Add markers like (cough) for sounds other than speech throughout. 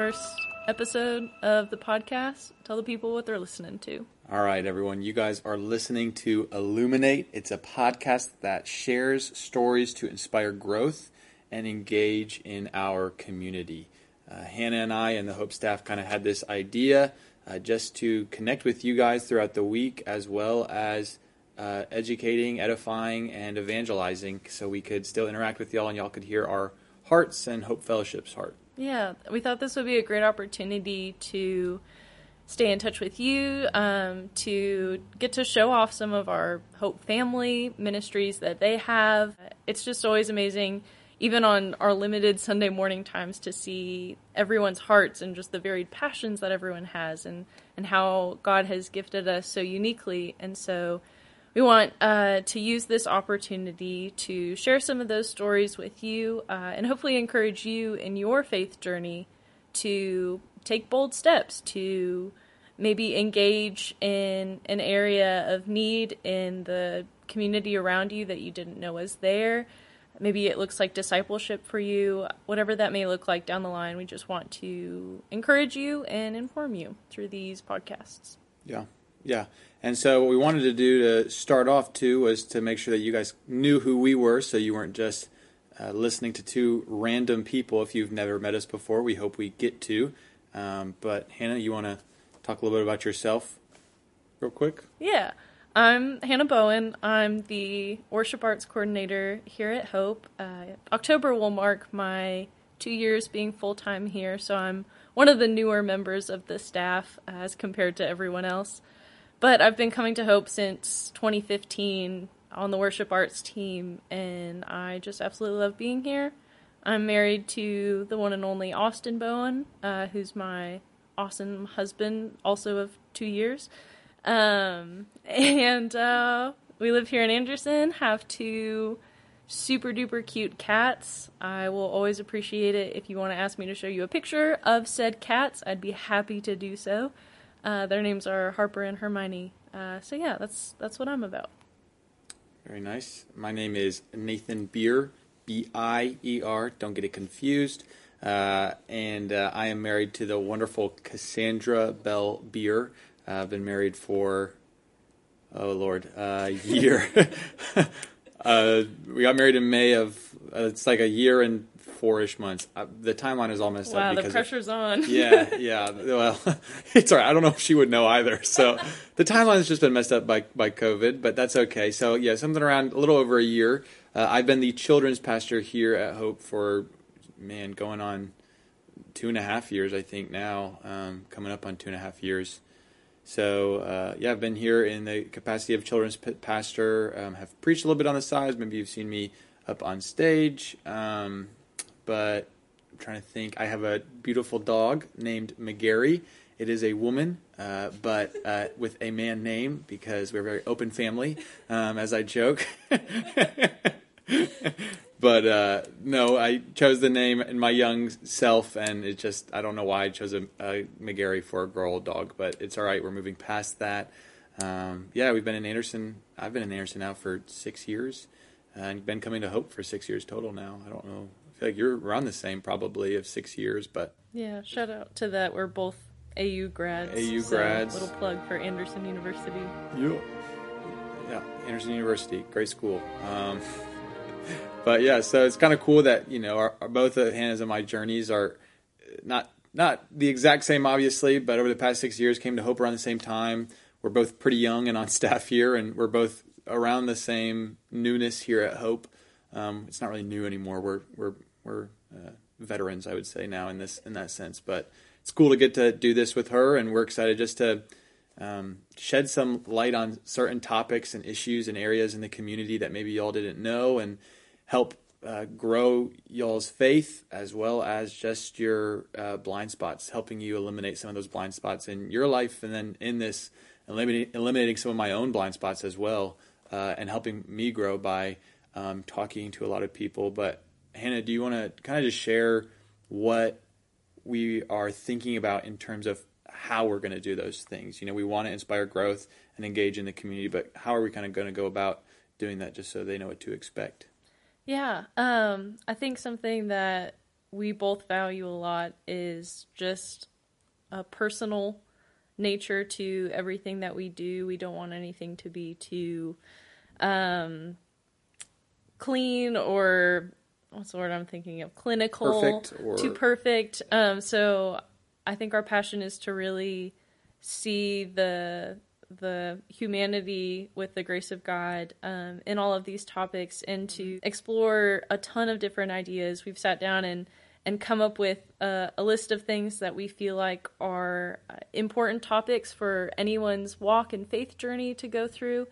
First episode of the podcast. Tell the people what they're listening to. All right, everyone. You guys are listening to Illuminate. It's a podcast that shares stories to inspire growth and engage in our community. Uh, Hannah and I and the Hope staff kind of had this idea uh, just to connect with you guys throughout the week as well as uh, educating, edifying, and evangelizing so we could still interact with y'all and y'all could hear our hearts and Hope Fellowship's heart. Yeah, we thought this would be a great opportunity to stay in touch with you, um, to get to show off some of our Hope family ministries that they have. It's just always amazing, even on our limited Sunday morning times, to see everyone's hearts and just the varied passions that everyone has and, and how God has gifted us so uniquely. And so we want uh, to use this opportunity to share some of those stories with you uh, and hopefully encourage you in your faith journey to take bold steps to maybe engage in an area of need in the community around you that you didn't know was there. Maybe it looks like discipleship for you, whatever that may look like down the line. We just want to encourage you and inform you through these podcasts. Yeah, yeah. And so, what we wanted to do to start off too was to make sure that you guys knew who we were, so you weren't just uh, listening to two random people. If you've never met us before, we hope we get to. Um, but Hannah, you want to talk a little bit about yourself, real quick? Yeah. I'm Hannah Bowen. I'm the worship arts coordinator here at Hope. Uh, October will mark my two years being full time here, so I'm one of the newer members of the staff uh, as compared to everyone else. But I've been coming to Hope since 2015 on the worship arts team, and I just absolutely love being here. I'm married to the one and only Austin Bowen, uh, who's my awesome husband, also of two years. Um, (laughs) and uh, we live here in Anderson, have two super duper cute cats. I will always appreciate it if you want to ask me to show you a picture of said cats. I'd be happy to do so. Uh, their names are Harper and Hermione. Uh, so yeah, that's that's what I'm about. Very nice. My name is Nathan Bier, B I E R. Don't get it confused. Uh, and uh, I am married to the wonderful Cassandra Bell Bier. Uh, I've been married for oh lord, a year. (laughs) Uh, we got married in May of it's like a year and four-ish months. Uh, the timeline is all messed wow, up. Wow, the pressure's of, on. yeah, yeah. Well, (laughs) it's all right. I don't know if she would know either. So (laughs) the timeline has just been messed up by by COVID, but that's okay. So yeah, something around a little over a year. Uh, I've been the children's pastor here at Hope for man going on two and a half years, I think now, um, coming up on two and a half years. So uh, yeah, I've been here in the capacity of children's pastor. Um, have preached a little bit on the sides. Maybe you've seen me up on stage. Um, but I'm trying to think. I have a beautiful dog named McGarry. It is a woman, uh, but uh, with a man name because we're a very open family, um, as I joke. (laughs) but uh, no, I chose the name in my young self, and it just I don't know why I chose a, a McGarry for a girl dog, but it's all right. We're moving past that. Um, yeah, we've been in Anderson. I've been in Anderson now for six years, and been coming to Hope for six years total now. I don't know feel like you're around the same probably of six years, but yeah. Shout out to that. We're both AU grads. AU so grads. Little plug for Anderson University. Yeah. Yeah, Anderson University, great school. Um, (laughs) but yeah, so it's kind of cool that you know our, our, both of Hannah's and my journeys are not not the exact same, obviously, but over the past six years came to Hope around the same time. We're both pretty young and on (laughs) staff here, and we're both around the same newness here at Hope. Um, it's not really new anymore. We're we're we're uh, veterans, I would say now in this in that sense. But it's cool to get to do this with her, and we're excited just to um, shed some light on certain topics and issues and areas in the community that maybe y'all didn't know, and help uh, grow y'all's faith as well as just your uh, blind spots, helping you eliminate some of those blind spots in your life, and then in this eliminating, eliminating some of my own blind spots as well, uh, and helping me grow by um, talking to a lot of people, but Hannah, do you want to kind of just share what we are thinking about in terms of how we're going to do those things? You know, we want to inspire growth and engage in the community, but how are we kind of going to go about doing that just so they know what to expect? Yeah, um, I think something that we both value a lot is just a personal nature to everything that we do. We don't want anything to be too um, clean or what's the word I'm thinking of? Clinical, Perfect or- too perfect. Um, so I think our passion is to really see the the humanity with the grace of God um, in all of these topics and to explore a ton of different ideas. We've sat down and and come up with a, a list of things that we feel like are uh, important topics for anyone's walk and faith journey to go through.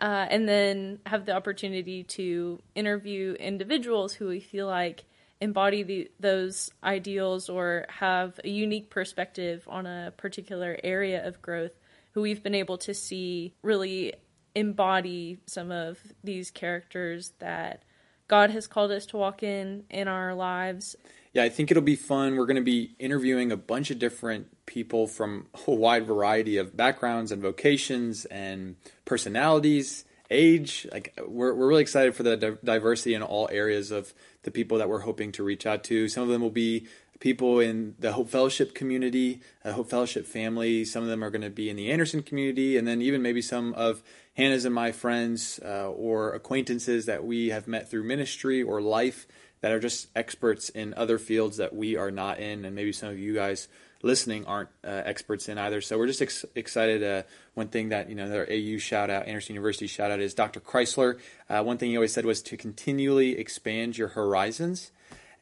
Uh, and then have the opportunity to interview individuals who we feel like embody the, those ideals or have a unique perspective on a particular area of growth who we've been able to see really embody some of these characters that God has called us to walk in in our lives. Yeah, I think it'll be fun. We're going to be interviewing a bunch of different people from a wide variety of backgrounds and vocations and personalities, age. Like we're we're really excited for the di- diversity in all areas of the people that we're hoping to reach out to. Some of them will be people in the Hope Fellowship community, a Hope Fellowship family. Some of them are going to be in the Anderson community, and then even maybe some of Hannah's and my friends uh, or acquaintances that we have met through ministry or life that are just experts in other fields that we are not in, and maybe some of you guys listening aren't uh, experts in either. So we're just ex- excited. Uh, one thing that you know, their AU shout out, Anderson University shout out, is Dr. Chrysler. Uh, one thing he always said was to continually expand your horizons,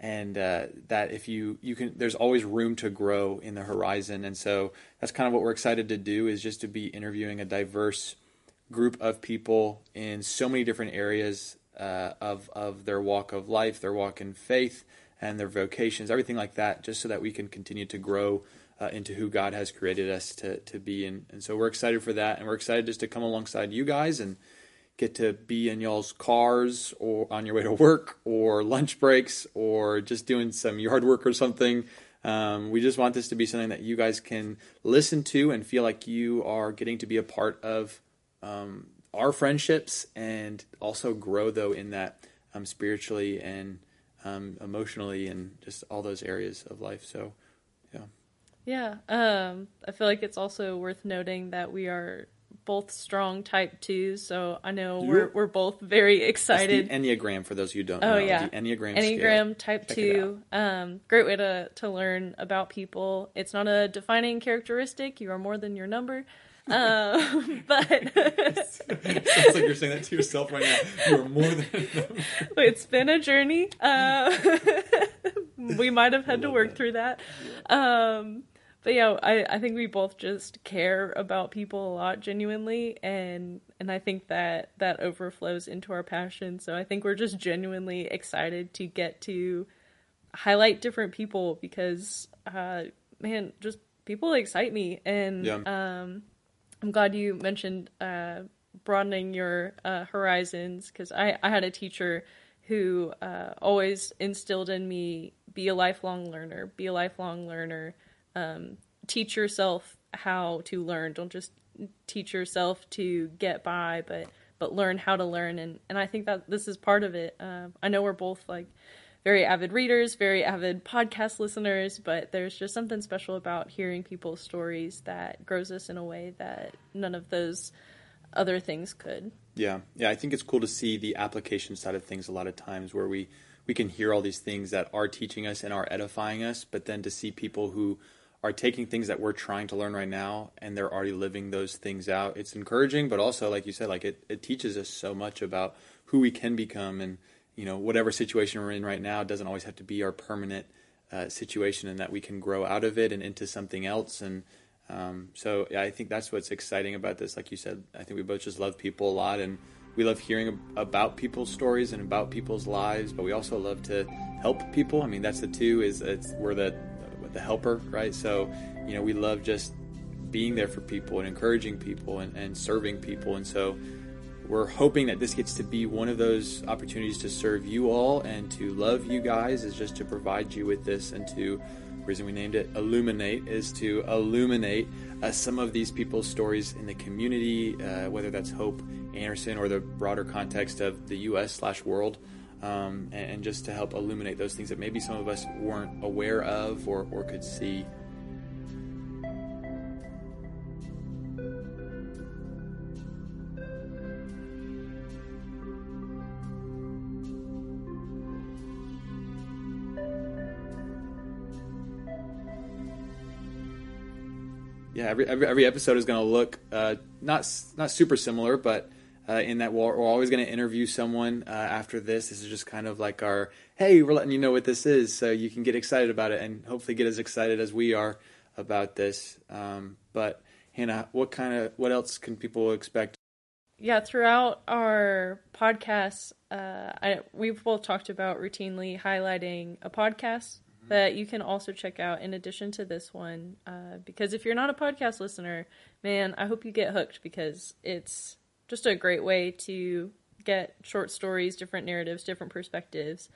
and uh, that if you you can, there's always room to grow in the horizon. And so that's kind of what we're excited to do is just to be interviewing a diverse group of people in so many different areas uh, of of their walk of life, their walk in faith, and their vocations, everything like that, just so that we can continue to grow uh, into who God has created us to to be. And, and so we're excited for that, and we're excited just to come alongside you guys and get to be in y'all's cars or on your way to work or lunch breaks or just doing some yard work or something. Um, we just want this to be something that you guys can listen to and feel like you are getting to be a part of um, our friendships and also grow though in that um, spiritually and um, emotionally and just all those areas of life. So, yeah. Yeah, um, I feel like it's also worth noting that we are both strong type twos, so I know we're we're both very excited. Enneagram for those of you who don't Oh know. yeah, The Enneagram. Enneagram scale. Type Check Two. Um, great way to to learn about people. It's not a defining characteristic. You are more than your number. Um, (laughs) but it (laughs) Sounds like you're saying that to yourself right now. You are more than. it's been a journey. Uh, (laughs) we might have had to work that. through that. Um, but yeah, I, I think we both just care about people a lot genuinely, and and I think that that overflows into our passion. So I think we're just genuinely excited to get to highlight different people because, uh, man, just people excite me, and Yeah. um, I'm glad you mentioned uh, broadening your uh, horizons because I, I had a teacher who uh, always instilled in me be a lifelong learner, be a lifelong learner, um, teach yourself how to learn. Don't just teach yourself to get by, but but learn how to learn. And and I think that this is part of it. Um, I know we're both like very avid readers, very avid podcast listeners, but there's just something special about hearing people's stories that grows us in a way that none of those other things could. Yeah, yeah. I think it's cool to see the application side of things a lot of times where we we can hear all these things that are teaching us and are edifying us, but then to see people who are taking things that we're trying to learn right now and they're already living those things out. It's encouraging, but also like you said, like it, it teaches us so much about who we can become and you know whatever situation we're in right now doesn't always have to be our permanent uh, situation and that we can grow out of it and into something else and um, so yeah, I think that's what's exciting about this. Like you said, I think we both just love people a lot, and we love hearing about people's stories and about people's lives. But we also love to help people. I mean, that's the two is it's we're the the helper, right? So you know, we love just being there for people and encouraging people and, and serving people. And so we're hoping that this gets to be one of those opportunities to serve you all and to love you guys is just to provide you with this and to reason we named it illuminate is to illuminate uh, some of these people's stories in the community uh, whether that's hope anderson or the broader context of the us slash world um, and, and just to help illuminate those things that maybe some of us weren't aware of or, or could see. Every, every, every episode is going to look uh, not not super similar, but uh, in that we're, we're always going to interview someone uh, after this. This is just kind of like our hey, we're letting you know what this is, so you can get excited about it, and hopefully get as excited as we are about this. Um, but Hannah, what kind of what else can people expect? Yeah, throughout our podcasts, uh, I, we've both talked about routinely highlighting a podcast that you can also check out in addition to this one. Uh, because if you're not a podcast listener, man, I hope you get hooked because it's just a great way to get short stories, different narratives, different perspectives.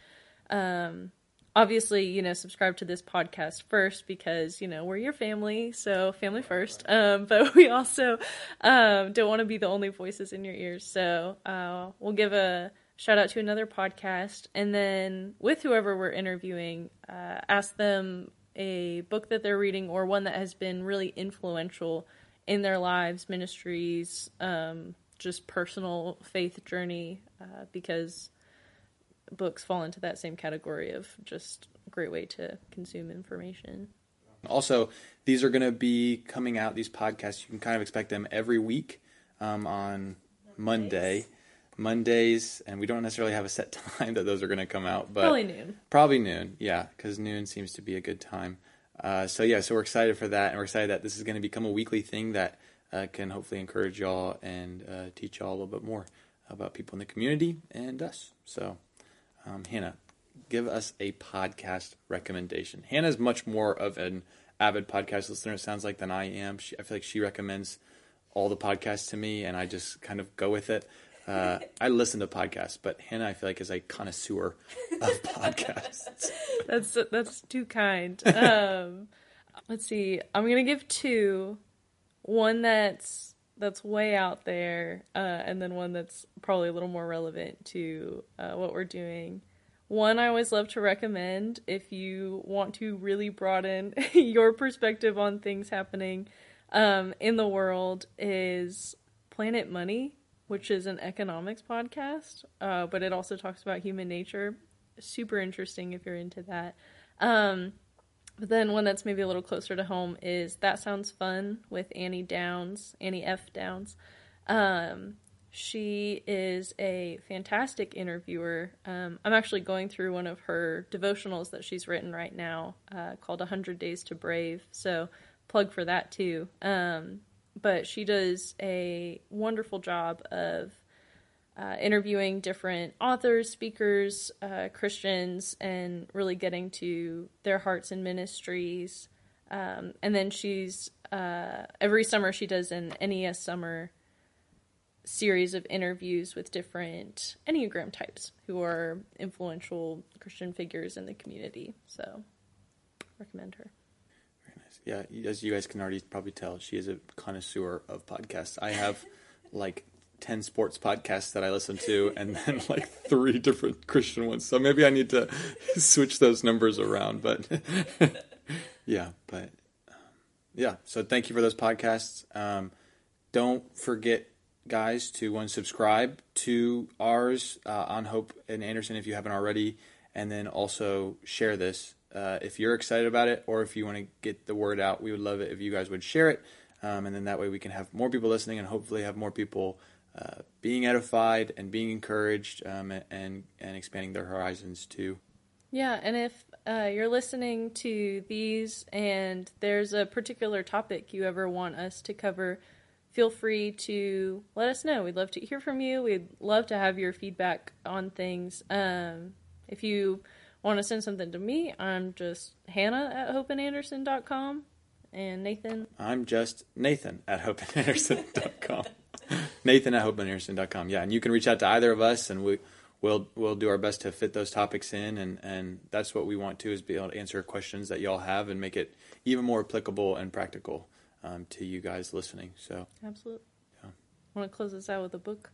Um, obviously, you know, subscribe to this podcast first because, you know, we're your family, so family first. Um, but (laughs) we also um, don't want to be the only voices in your ears. So uh, we'll give a shout out to another podcast, and then with whoever we're interviewing, uh, ask them a book that they're reading or one that has been really influential in their lives, ministries, um, just personal faith journey, uh, because books fall into that same category of just a great way to consume information. Also, these are going to be coming out, these podcasts, you can kind of expect them every week um, on Monday. Mondays, and we don't necessarily have a set (laughs) time that those are going to come out, but Probably noon. Probably noon, yeah, because noon seems to be a good time. Uh, so yeah, so we're excited for that, and we're excited that this is going to become a weekly thing that uh, can hopefully encourage y'all and uh, teach y'all a little bit more about people in the community and us. So, um, Hannah, give us a podcast recommendation. Hannah's much more of an avid podcast listener. It sounds like than I am. She, I feel like she recommends all the podcasts to me, and I just kind of go with it. Uh, I listen to podcasts, but Hannah, I feel like, is a connoisseur of (laughs) podcasts. that's that's too kind. (laughs) Um, let's see. I'm gonna give two. One that's that's way out there, uh, and then one that's probably a little more relevant to uh, what we're doing. One I always love to recommend if you want to really broaden (laughs) your perspective on things happening um, in the world is Planet Money which is an economics podcast, uh, but it also talks about human nature. Super interesting if you're into that. Um, but then one that's maybe a little closer to home is That Sounds Fun with Annie Downs, Annie F. Downs. Um, she is a fantastic interviewer. Um, I'm actually going through one of her devotionals that she's written right now uh, called 100 Days to Brave. So, plug for that too. Um, but she does a wonderful job of uh, interviewing different authors, speakers, uh, Christians, and really getting to their hearts and ministries. Um, and then she's uh, every summer she does an NES summer series of interviews with different Enneagram types who are influential Christian figures in the community. So, recommend her yeah, as you guys can already probably tell, she is a connoisseur of podcasts. I have like 10 sports podcasts that I listen to and then (laughs) like three different Christian ones. So maybe I need to (laughs) switch those numbers around. But (laughs) yeah, but um, yeah. So thank you for those podcasts. Um, don't forget, guys, to one subscribe to ours uh, on Hope and Anderson if you haven't already. And then also share this uh, if you're excited about it or if you want to get the word out, we would love it if you guys would share it. Um, and then that way we can have more people listening and hopefully have more people uh, being edified and being encouraged um, and, and expanding their horizons too. Yeah, and if uh, you're listening to these and there's a particular topic you ever want us to cover, feel free to let us know. We'd love to hear from you. We'd love to have your feedback on things. Um, if you want to send something to me, I'm just Hannah at hopeandanderson.com. And Nathan? I'm just Nathan at hopeandanderson.com. (laughs) Nathan at hopeandanderson.com. Yeah, and you can reach out to either of us, and we, we'll we'll do our best to fit those topics in, and, and that's what we want to is be able to answer questions that y'all have and make it even more applicable and practical um, to you guys listening. So absolutely. Yeah. Want to close this out with a book?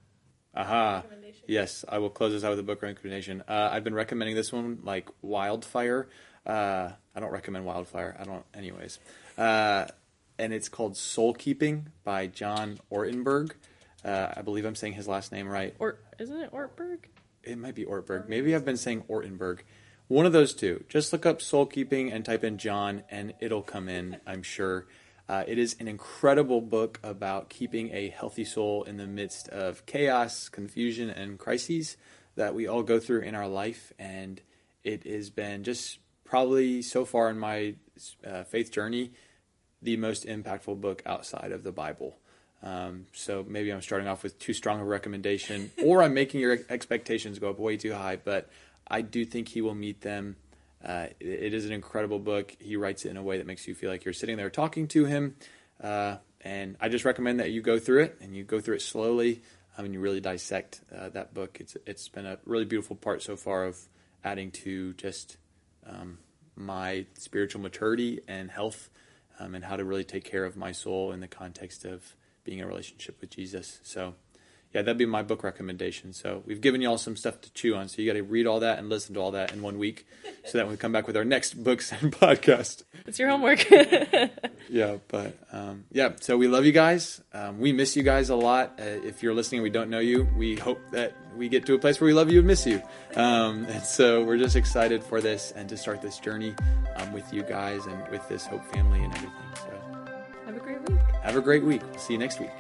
Aha. Yes, I will close this out with a book recommendation. Uh, I've been recommending this one like Wildfire. Uh, I don't recommend Wildfire. I don't, anyways. Uh, and it's called Soul Keeping by John Ortenberg. Uh, I believe I'm saying his last name right. Or isn't it Ortberg? It might be Ortberg. Maybe I've been saying Ortenberg. One of those two. Just look up Soul Keeping and type in John, and it'll come in. I'm sure. Uh, it is an incredible book about keeping a healthy soul in the midst of chaos, confusion, and crises that we all go through in our life. And it has been just probably so far in my uh, faith journey the most impactful book outside of the Bible. Um, so maybe I'm starting off with too strong a recommendation, (laughs) or I'm making your expectations go up way too high. But I do think he will meet them uh, it is an incredible book. He writes it in a way that makes you feel like you're sitting there talking to him. Uh, and I just recommend that you go through it and you go through it slowly um, and you really dissect uh, that book. It's it's been a really beautiful part so far of adding to just um, my spiritual maturity and health um, and how to really take care of my soul in the context of being in a relationship with Jesus. So yeah, that'd be my book recommendation. So we've given you all some stuff to chew on. So you got to read all that and listen to all that in one week, so that when we come back with our next books (laughs) and podcast, it's your homework. (laughs) (laughs) yeah, but um, yeah. So we love you guys. Um, we miss you guys a lot. Uh, if you're listening, and we don't know you. We hope that we get to a place where we love you and miss you. Um, and so we're just excited for this and to start this journey um, with you guys and with this Hope family and everything. So have a great week. Have a great week. See you next week.